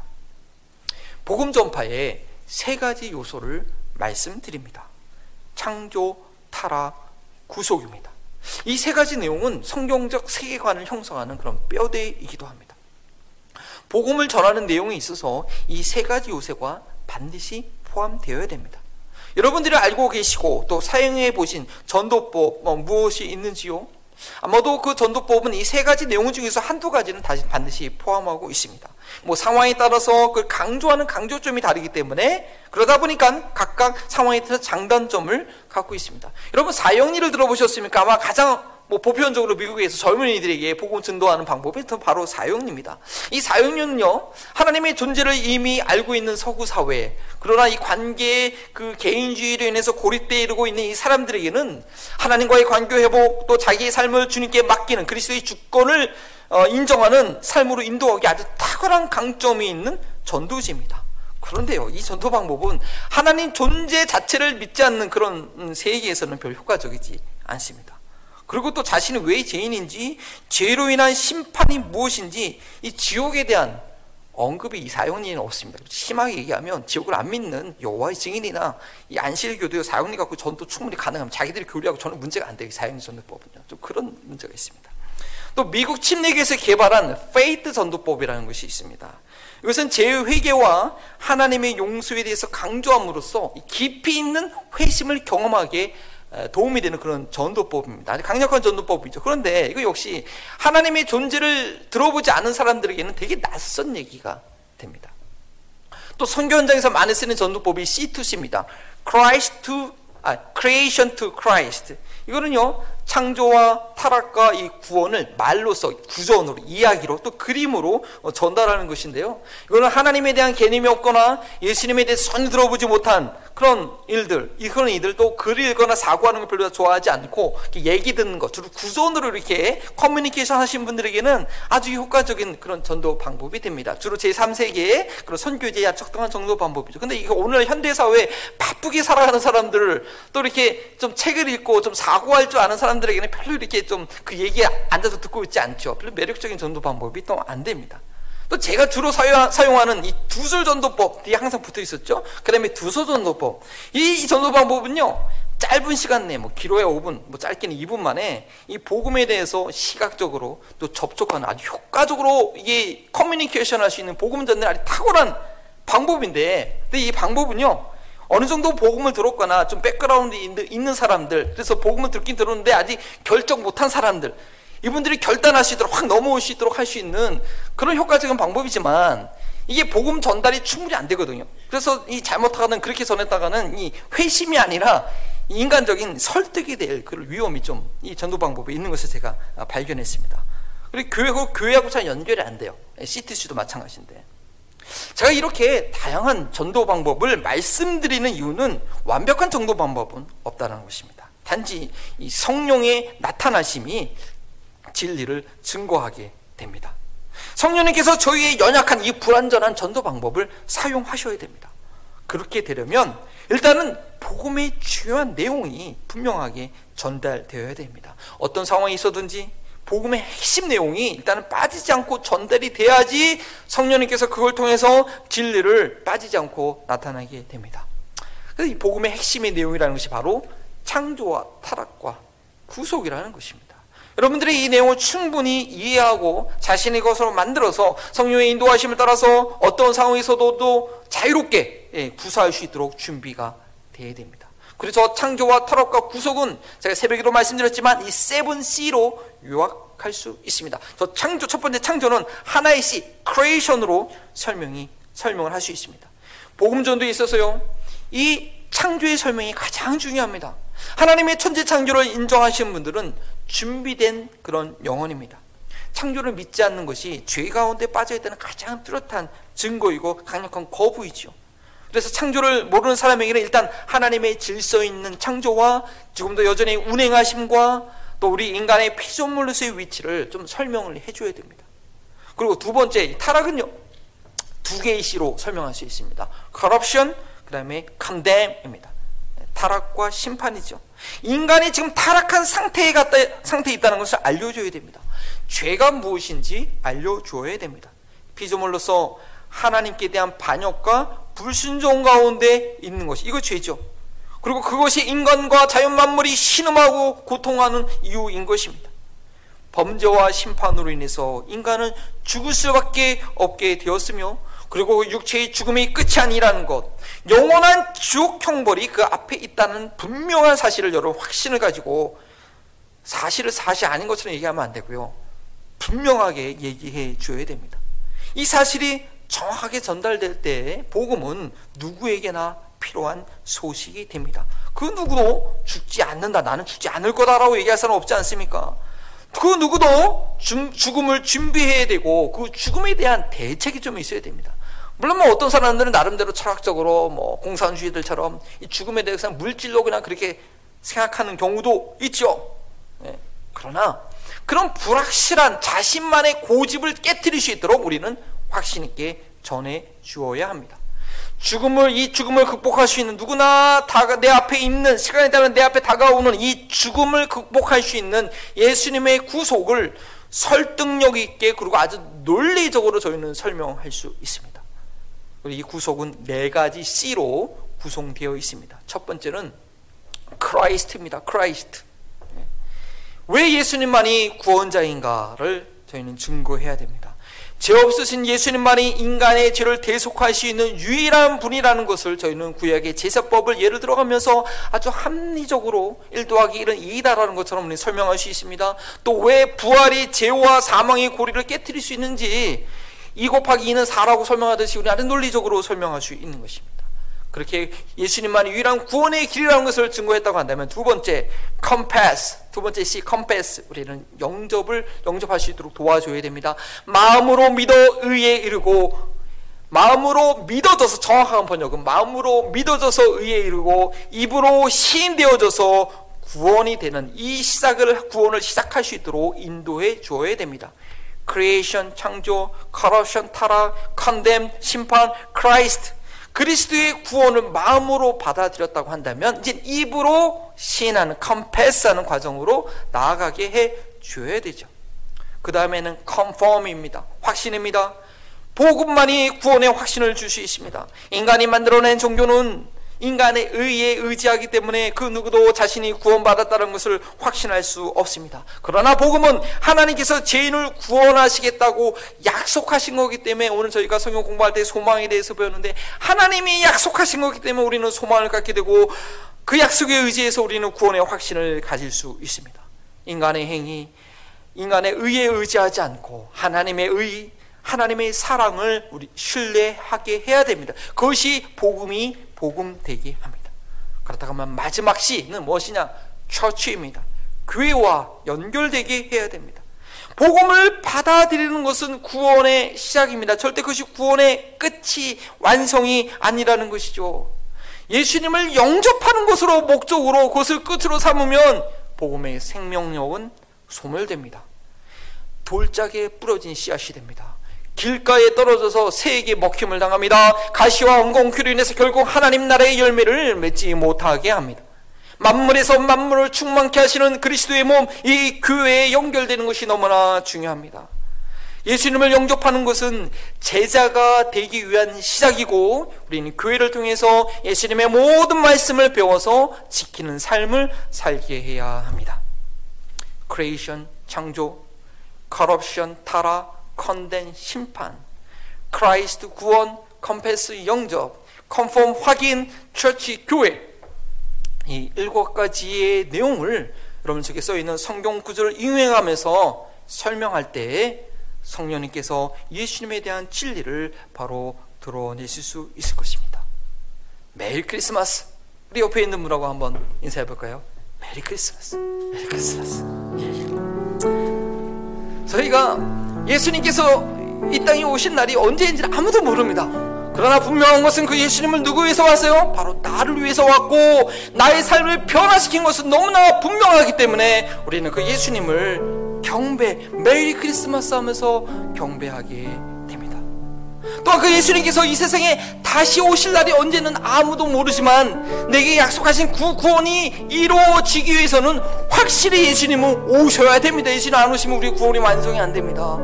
복음 전파의 세 가지 요소를 말씀드립니다. 창조, 타락, 구속입니다. 이 세 가지 내용은 성경적 세계관을 형성하는 그런 뼈대이기도 합니다. 복음을 전하는 내용에 있어서 이 세 가지 요소가 반드시 포함되어야 됩니다. 여러분들이 알고 계시고 또 사용해 보신 전도법 뭐 무엇이 있는지요? 아마도 그 전도법은 이 세 가지 내용 중에서 한두 가지는 다시 반드시 포함하고 있습니다. 뭐 상황에 따라서 그 강조하는 강조점이 다르기 때문에 그러다 보니까 각각 상황에 따라서 장단점을 갖고 있습니다. 여러분 사형리를 들어보셨습니까? 아마 가장 뭐 보편적으로 미국에서 젊은이들에게 복음 전도하는 방법이 바로 사형리입니다. 이 사형리는요 하나님의 존재를 이미 알고 있는 서구 사회 그러나 이 관계의 그 개인주의로 인해서 고립되어 이르고 있는 이 사람들에게는 하나님과의 관계 회복 또 자기의 삶을 주님께 맡기는 그리스도의 주권을 어, 인정하는 삶으로 인도하기 아주 탁월한 강점이 있는 전도지입니다. 그런데요, 이 전도 방법은 하나님 존재 자체를 믿지 않는 그런 음, 세계에서는 별 효과적이지 않습니다. 그리고 또 자신이 왜 죄인인지, 죄로 인한 심판이 무엇인지, 이 지옥에 대한 언급이 이 사영리는 없습니다. 심하게 얘기하면 지옥을 안 믿는 여호와의 증인이나 이 안식교도 사영리 갖고 전도 충분히 가능하면 자기들이 교리하고 저는 문제가 안 돼요. 사영리 전도법은요. 좀 그런 문제가 있습니다. 또 미국 침례교에서 개발한 FAITH 전도법이라는 것이 있습니다. 이것은 죄 회개와 하나님의 용서에 대해서 강조함으로써 깊이 있는 회심을 경험하게 도움이 되는 그런 전도법입니다. 아주 강력한 전도법이죠. 그런데 이거 역시 하나님의 존재를 들어보지 않은 사람들에게는 되게 낯선 얘기가 됩니다. 또 선교 현장에서 많이 쓰는 전도법이 C2C입니다. Christ to 아, Creation to Christ. 이거는요 창조와 타락과 이 구원을 말로써 구전으로 이야기로 또 그림으로 어, 전달하는 것인데요. 이거는 하나님에 대한 개념이 없거나 예수님에 대해서 전혀 들어보지 못한 그런 일들, 그런 이들도 글을 읽거나 사고하는 걸 별로 좋아하지 않고 얘기 듣는 것, 주로 구전으로 이렇게 커뮤니케이션 하신 분들에게는 아주 효과적인 그런 전도 방법이 됩니다. 주로 제3세계의 그런 선교제에 적당한 전도 방법이죠. 근데 이거 오늘 현대 사회 에 바쁘게 살아가는 사람들을 또 이렇게 좀 책을 읽고 좀 사고할 줄 아는 사람들에게는 별로 이렇게 좀 그 얘기에 앉아서 듣고 있지 않죠. 별로 매력적인 전도 방법이 또 안 됩니다. 또 제가 주로 사용하는 이 두술 전도법 뒤에 항상 붙어 있었죠. 그 다음에 두소 전도법. 이 전도 방법은요, 짧은 시간 내에, 뭐, 길어야 5분, 뭐, 짧게는 2분 만에 이 복음에 대해서 시각적으로 또 접촉하는 아주 효과적으로 이게 커뮤니케이션 할 수 있는 복음 전달 아주 탁월한 방법인데, 근데 이 방법은요, 어느 정도 복음을 들었거나 좀 백그라운드 있는 사람들, 그래서 복음을 듣긴 들었는데 아직 결정 못한 사람들, 이분들이 결단하시도록 확 넘어오시도록 할 수 있는 그런 효과적인 방법이지만 이게 복음 전달이 충분히 안 되거든요. 그래서 이 잘못하는 그렇게 전했다가는 이 회심이 아니라 인간적인 설득이 될 그런 위험이 좀 이 전도 방법에 있는 것을 제가 발견했습니다. 그리고 교회하고 교회하고 잘 연결이 안 돼요. CTC도 마찬가지인데. 제가 이렇게 다양한 전도 방법을 말씀드리는 이유는 완벽한 전도 방법은 없다는 것입니다. 단지 이 성령의 나타나심이 진리를 증거하게 됩니다. 성령님께서 저희의 연약한 이 불완전한 전도 방법을 사용하셔야 됩니다. 그렇게 되려면 일단은 복음의 중요한 내용이 분명하게 전달되어야 됩니다. 어떤 상황이 있어든지 복음의 핵심 내용이 일단은 빠지지 않고 전달이 돼야지 성령님께서 그걸 통해서 진리를 빠지지 않고 나타나게 됩니다. 이 복음의 핵심의 내용이라는 것이 바로 창조와 타락과 구속이라는 것입니다. 여러분들이 이 내용을 충분히 이해하고 자신의 것으로 만들어서 성령의 인도하심을 따라서 어떤 상황에서도 또 자유롭게 예, 구사할 수 있도록 준비가 되어야 됩니다. 그래서 창조와 타락과 구속은 제가 새벽에도 말씀드렸지만 이 seven C로 요약할 수 있습니다. 저 창조 첫 번째 창조는 하나의 C, creation으로 설명이 설명을 할 수 있습니다. 복음 전도에 있어서요. 이 창조의 설명이 가장 중요합니다. 하나님의 천재 창조를 인정하시는 분들은 준비된 그런 영혼입니다. 창조를 믿지 않는 것이 죄 가운데 빠져 있다는 가장 뚜렷한 증거이고 강력한 거부이죠. 그래서 창조를 모르는 사람에게는 일단 하나님의 질서 있는 창조와 지금도 여전히 운행하심과 또 우리 인간의 피조물로서의 위치를 좀 설명을 해줘야 됩니다. 그리고 두 번째 타락은요 두 개의 시로 설명할 수 있습니다. corruption 그 다음에 condemn입니다. 타락과 심판이죠. 인간이 지금 타락한 상태에 갔다 상태에 있다는 것을 알려줘야 됩니다. 죄가 무엇인지 알려줘야 됩니다. 피조물로서 하나님께 대한 반역과 불순종 가운데 있는 것이 이거 죄죠. 그리고 그것이 인간과 자연 만물이 신음하고 고통하는 이유인 것입니다. 범죄와 심판으로 인해서 인간은 죽을 수밖에 없게 되었으며 그리고 육체의 죽음이 끝이 아니라는 것, 영원한 지옥 형벌이 그 앞에 있다는 분명한 사실을 여러분 확신을 가지고 사실을 사실 아닌 것처럼 얘기하면 안 되고요. 분명하게 얘기해 줘야 됩니다. 이 사실이 정확하게 전달될 때 복음은 누구에게나 필요한 소식이 됩니다. 그 누구도 죽지 않는다. 나는 죽지 않을 거다라고 얘기할 사람 없지 않습니까? 그 누구도 죽음을 준비해야 되고 그 죽음에 대한 대책이 좀 있어야 됩니다. 물론 뭐 어떤 사람들은 나름대로 철학적으로 뭐 공산주의들처럼 이 죽음에 대해서 물질로 그냥 그렇게 생각하는 경우도 있죠. 네. 그러나 그런 불확실한 자신만의 고집을 깨뜨릴 수 있도록 우리는 확신 있게 전해 주어야 합니다. 죽음을 이 죽음을 극복할 수 있는 누구나 다가 내 앞에 있는 시간이 되면 내 앞에 다가오는 이 죽음을 극복할 수 있는 예수님의 구속을 설득력 있게 그리고 아주 논리적으로 저희는 설명할 수 있습니다. 이 구속은 네 가지 C로 구성되어 있습니다. 첫 번째는 Christ입니다. Christ. 왜 예수님만이 구원자인가를 저희는 증거해야 됩니다. 죄 없으신 예수님만이 인간의 죄를 대속할 수 있는 유일한 분이라는 것을 저희는 구약의 제사법을 예를 들어가면서 아주 합리적으로 1 더하기 1은 2다라는 것처럼 설명할 수 있습니다. 또 왜 부활이 죄와 사망의 고리를 깨뜨릴 수 있는지 2 곱하기 2는 4라고 설명하듯이 우리 아주 논리적으로 설명할 수 있는 것입니다. 그렇게 예수님만이 유일한 구원의 길이라는 것을 증거했다고 한다면 두 번째 컴패스 두 번째 C 컴패스 우리는 영접을 영접할 수 있도록 도와줘야 됩니다. 마음으로 믿어 의에 이르고 마음으로 믿어져서 정확한 번역은 마음으로 믿어져서 의에 이르고 입으로 시인되어져서 구원이 되는 이 시작을 구원을 시작할 수 있도록 인도해 주어야 됩니다. Creation 창조, corruption 타락, condemn 심판, Christ 그리스도의 구원을 마음으로 받아들였다고 한다면 이제 입으로 시인하는 confess하는 과정으로 나아가게 해 줘야 되죠. 그 다음에는 컨펌입니다. 확신입니다. 복음만이 구원의 확신을 줄 수 있습니다. 인간이 만들어낸 종교는 인간의 의에 의지하기 때문에 그 누구도 자신이 구원받았다는 것을 확신할 수 없습니다. 그러나 복음은 하나님께서 죄인을 구원하시겠다고 약속하신 거기 때문에 오늘 저희가 성경 공부할 때 소망에 대해서 배웠는데 하나님이 약속하신 거기 때문에 우리는 소망을 갖게 되고 그 약속에 의지해서 우리는 구원의 확신을 가질 수 있습니다. 인간의 행위, 인간의 의에 의지하지 않고 하나님의 의, 하나님의 사랑을 우리 신뢰하게 해야 됩니다. 그것이 복음이 복음 되게 합니다. 그렇다고 하면 마지막 시는 무엇이냐? 처치입니다. 교회와 연결되게 해야 됩니다. 복음을 받아들이는 것은 구원의 시작입니다. 절대 그것이 구원의 끝이 완성이 아니라는 것이죠. 예수님을 영접하는 것으로 목적으로 그것을 끝으로 삼으면 복음의 생명력은 소멸됩니다. 돌짝에 부러진 씨앗이 됩니다. 길가에 떨어져서 새에게 먹힘을 당합니다. 가시와 엉겅퀴로 인해서 결국 하나님 나라의 열매를 맺지 못하게 합니다. 만물에서 만물을 충만케 하시는 그리스도의 몸, 이 교회에 연결되는 것이 너무나 중요합니다. 예수님을 영접하는 것은 제자가 되기 위한 시작이고 우리는 교회를 통해서 예수님의 모든 말씀을 배워서 지키는 삶을 살게 해야 합니다. Creation 창조, corruption 타락, condemn 심판, Christ 구원, confess 영접, confirm 확인, 처치 교회 이 일곱 가지의 내용을 여러분 속에 써 있는 성경 구절을 인용하면서 설명할 때 성령님께서 예수님에 대한 진리를 바로 드러내실 수 있을 것입니다. Merry Christmas 우리 옆에 있는 분하고 한번 인사해 볼까요? Merry Christmas. Merry Christmas. 예. 저희가 예수님께서 이 땅에 오신 날이 언제인지 아무도 모릅니다. 그러나 분명한 것은 그 예수님을 누구 위해서 왔어요? 바로 나를 위해서 왔고 나의 삶을 변화시킨 것은 너무나 분명하기 때문에 우리는 그 예수님을 경배, Merry Christmas 하면서 됩니다. 또한 그 예수님께서 이 세상에 다시 오실 날이 언제는 아무도 모르지만 내게 약속하신 구, 구원이 이루어지기 위해서는 확실히 예수님은 오셔야 됩니다. 예수님 안 오시면 우리 구원이 완성이 안 됩니다.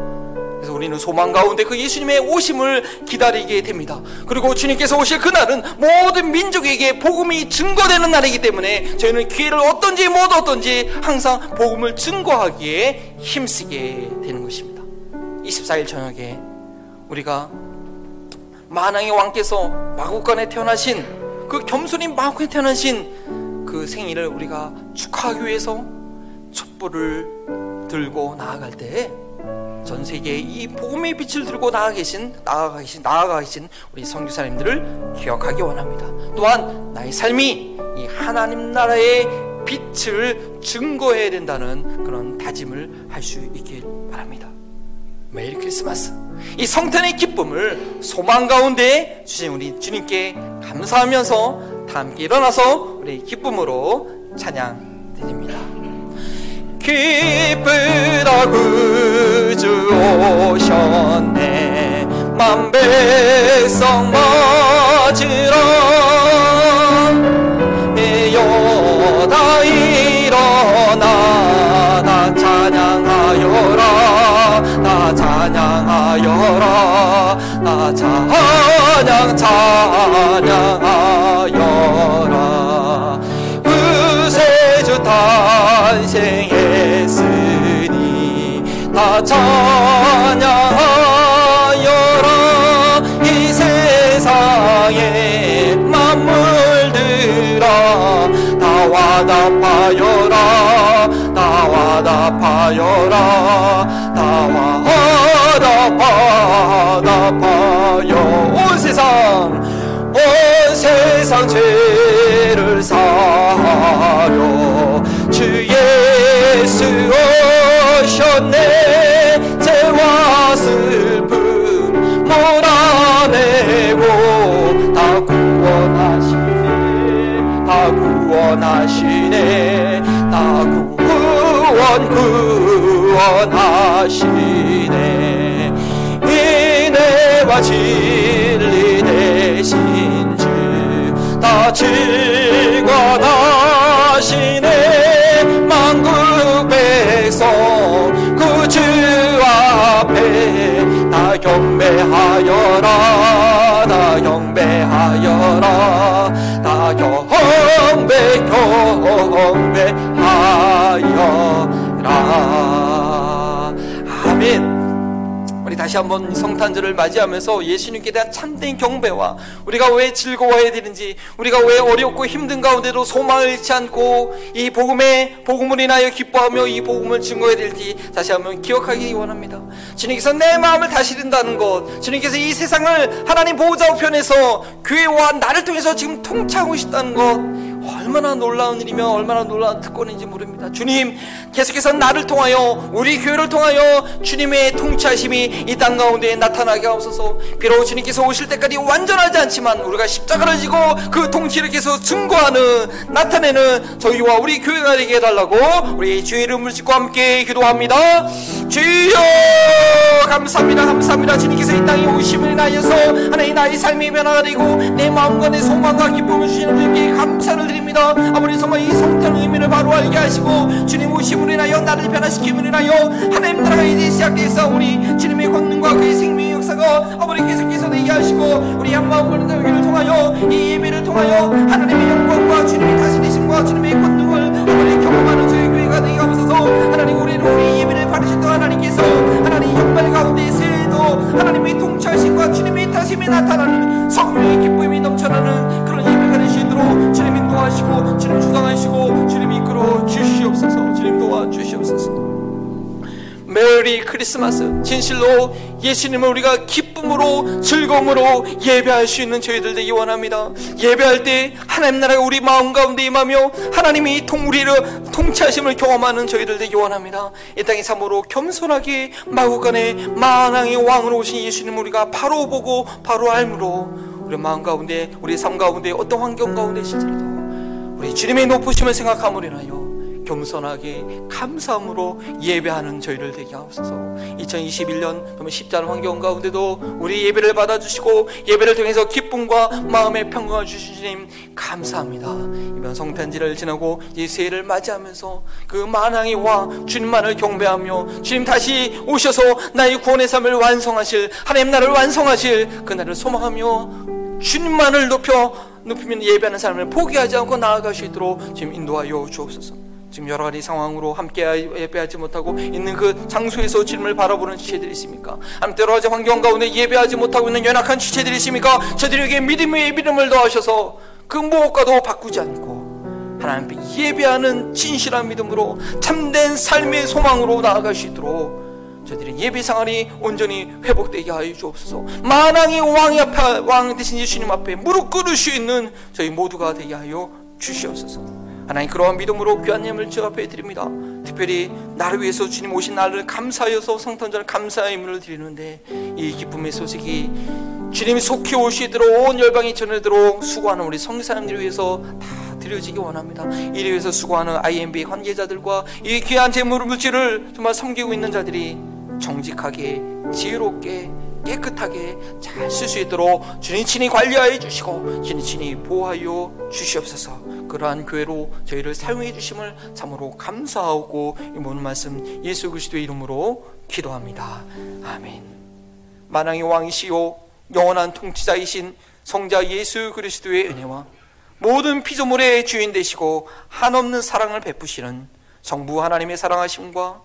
그래서 우리는 소망 가운데 그 예수님의 오심을 기다리게 됩니다. 그리고 주님께서 오실 그날은 모든 민족에게 복음이 증거되는 날이기 때문에 저희는 기회를 어떤지 못 어떤지 항상 복음을 증거하기에 힘쓰게 되는 것입니다. 24일 저녁에 우리가 만왕의 왕께서 마국간에 태어나신 그 겸손인 마국에 태어나신 그 생일을 우리가 축하하기 위해서 촛불을 들고 나아갈 때에 전 세계에 이 복음의 빛을 들고 나아가 계신 나아가 계신 나아가 계신 우리 선교사님들을 기억하기 원합니다. 또한 나의 삶이 이 하나님 나라의 빛을 증거해야 된다는 그런 다짐을 할 수 있길 바랍니다. 매일 크리스마스. 이 성탄의 기쁨을 소망 가운데 주신 우리 주님께 감사하면서 다 함께 일어나서 우리 기쁨으로 찬양 드립니다. 기쁘다 구주 오셨네. 만 백성 맞으라. 여다 일어나 찬양하여라 나 찬양 찬양하여라. 의세주 탄생했으니 다 찬양하여라. 이 세상에 만물들아 다 와답하여라 다 와답하여라 세상 죄를 사하려 주 예수 오셨네. 죄와 슬픔 몰아내고 다 구원하시네. 다 구원하시네. 다 구원 구원하시네. 인애와 진 다 즐거하시네. 만국 백성 그주 앞에 다 경배하여라 다 경배하여라 다 경배 경배하여 다시 한번 성탄절을 맞이하면서 예수님께 대한 참된 경배와 우리가 왜 즐거워해야 되는지 우리가 왜 어렵고 힘든 가운데도 소망을 잃지 않고 이 복음의 복음을 인하여 기뻐하며 이 복음을 증거해야 될지 다시 한번 기억하기 원합니다. 주님께서 내 마음을 다스린다는 것 주님께서 이 세상을 하나님 보호자 우편에서 교회와 나를 통해서 지금 통치하고 싶다는 것 얼마나 놀라운 일이며 얼마나 놀라운 특권인지 모릅니다. 주님, 계속해서 나를 통하여 우리 교회를 통하여 주님의 통치하심이 이 땅 가운데 나타나게 하옵소서. 비록 주님께서 오실 때까지 완전하지 않지만 우리가 십자가를 지고 그 통치를 계속 증거하는 나타내는 저희와 우리 교회가 되게 해달라고 우리 주의 이름을 짓고 함께 기도합니다. 주여 감사합니다 감사합니다 주님께서 이 땅에 오심을 인하여서 하나님 나의 삶이 변화가 되고 내 마음과 내 소망과 기쁨을 주시는 주님께 감사를 드립니다 아버지 정말 이 성탄의 의미를 바로 알게 하시고 주님 오심을 인하여 나를 변화시킴을 인하여 하나님 나라가 이제 시작돼서 우리 주님의 권능과 그의 생명의 역사가 아버지 계속해서 내게 하시고 우리 보는 여기를 통하여 이 예배를 통하여 하나님의 영광과 주님의 다스리심과 주님의 권능을 아버지 경험하는 저희 교회가 되게 하옵소서 하나님 우리는 우리 예배를 받으신 동 하나님께서 하나님 연말 가운데 새해도 하나님의 통치하심과 주님의 다심이 나타나는 성령의 기쁨이 넘쳐나는 그런 되시도록 주님 인도하시고 주님 주장하시고 주님 이끌어 주시옵소서. 주님 도와 주시옵소서. 메리 크리스마스. 진실로 예수님을 우리가 기쁨으로 즐거움으로 예배할 수 있는 저희들 되기 원합니다. 예배할 때 하나님 나라가 우리 마음 가운데 임하며 하나님이 통 우리를 통치하심을 경험하는 저희들 되기 원합니다. 이 땅에 참으로 겸손하게 마구간에 만왕의 왕으로 오신 예수님 우리가 바로 보고 바로 알므로 우리 마음 가운데 우리 삶 가운데 어떤 환경 가운데 실제로도 우리 주님의 높으심을 생각함으로 인하여 겸손하게 감사함으로 예배하는 저희를 되게 하옵소서. 2021년 너무 쉽지 않은 환경 가운데도 우리 예배를 받아주시고 예배를 통해서 기쁨과 마음의 평강을 주신 주님 감사합니다. 이번 성탄지를 지나고 이 새해를 맞이하면서 그 만왕의 왕 주님만을 경배하며 주님 다시 오셔서 나의 구원의 삶을 완성하실 하나님 나를 완성하실 그날을 소망하며 주님만을 높여 높이면 예배하는 삶을 포기하지 않고 나아갈 수 있도록 지금 인도하여 주옵소서 지금 여러 가지 상황으로 함께 예배하지 못하고 있는 그 장소에서 주님을 바라보는 지체들이 있습니까? 아니면 여러 가지 환경 가운데 예배하지 못하고 있는 연약한 지체들이 있습니까? 저들에게 믿음의 믿음을 더하셔서 그 무엇과도 바꾸지 않고 하나님께 예배하는 진실한 믿음으로 참된 삶의 소망으로 나아갈 수 있도록 저들의 예배 생활이 온전히 회복되게 하여 주옵소서. 만왕의 왕 앞에 왕 대신 예수님 앞에 무릎 꿇을 수 있는 저희 모두가 되게 하여 주시옵소서. 하나님 그러한 믿음으로 귀한 예물을 주 앞에 드립니다. 특별히 나를 위해서 주님 오신 나를 감사하여서 성탄절 감사의 예물을 드리는데 이 기쁨의 소식이 주님이 속히 오시도록 온 열방이 전해도록 수고하는 우리 성사님들을 위해서 다 드려지기 원합니다. 이를 위해서 수고하는 IMB 관계자들과 이 귀한 재물 물질을 정말 섬기고 있는 자들이 정직하게 지혜롭게 깨끗하게 잘 쓸 수 있도록 주님 친히 관리하여 주시고 주님 친히 보호하여 주시옵소서. 그러한 교회로 저희를 사용해 주심을 참으로 감사하고 이 모든 말씀 예수 그리스도의 이름으로 기도합니다. 아멘. 만왕의 왕이시요 영원한 통치자이신 성자 예수 그리스도의 은혜와 모든 피조물의 주인 되시고 한없는 사랑을 베푸시는 성부 하나님의 사랑하심과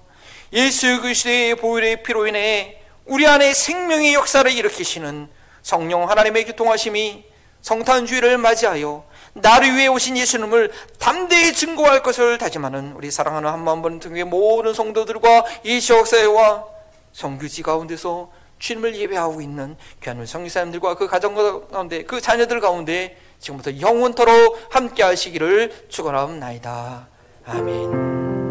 예수 그리스도의 보혈의 피로 인해 우리 안에 생명의 역사를 일으키시는 성령 하나님의 교통하심이 성탄주의를 맞이하여 나를 위해 오신 예수님을 담대히 증거할 것을 다짐하는 우리 사랑하는 한마음번 등의 모든 성도들과 이 지역사회와 성교지 가운데서 주님을 예배하고 있는 귀한 성교사님들과 그 가정 가운데 그 자녀들 가운데 지금부터 영원토록 함께 하시기를 축원하옵나이다. 아멘.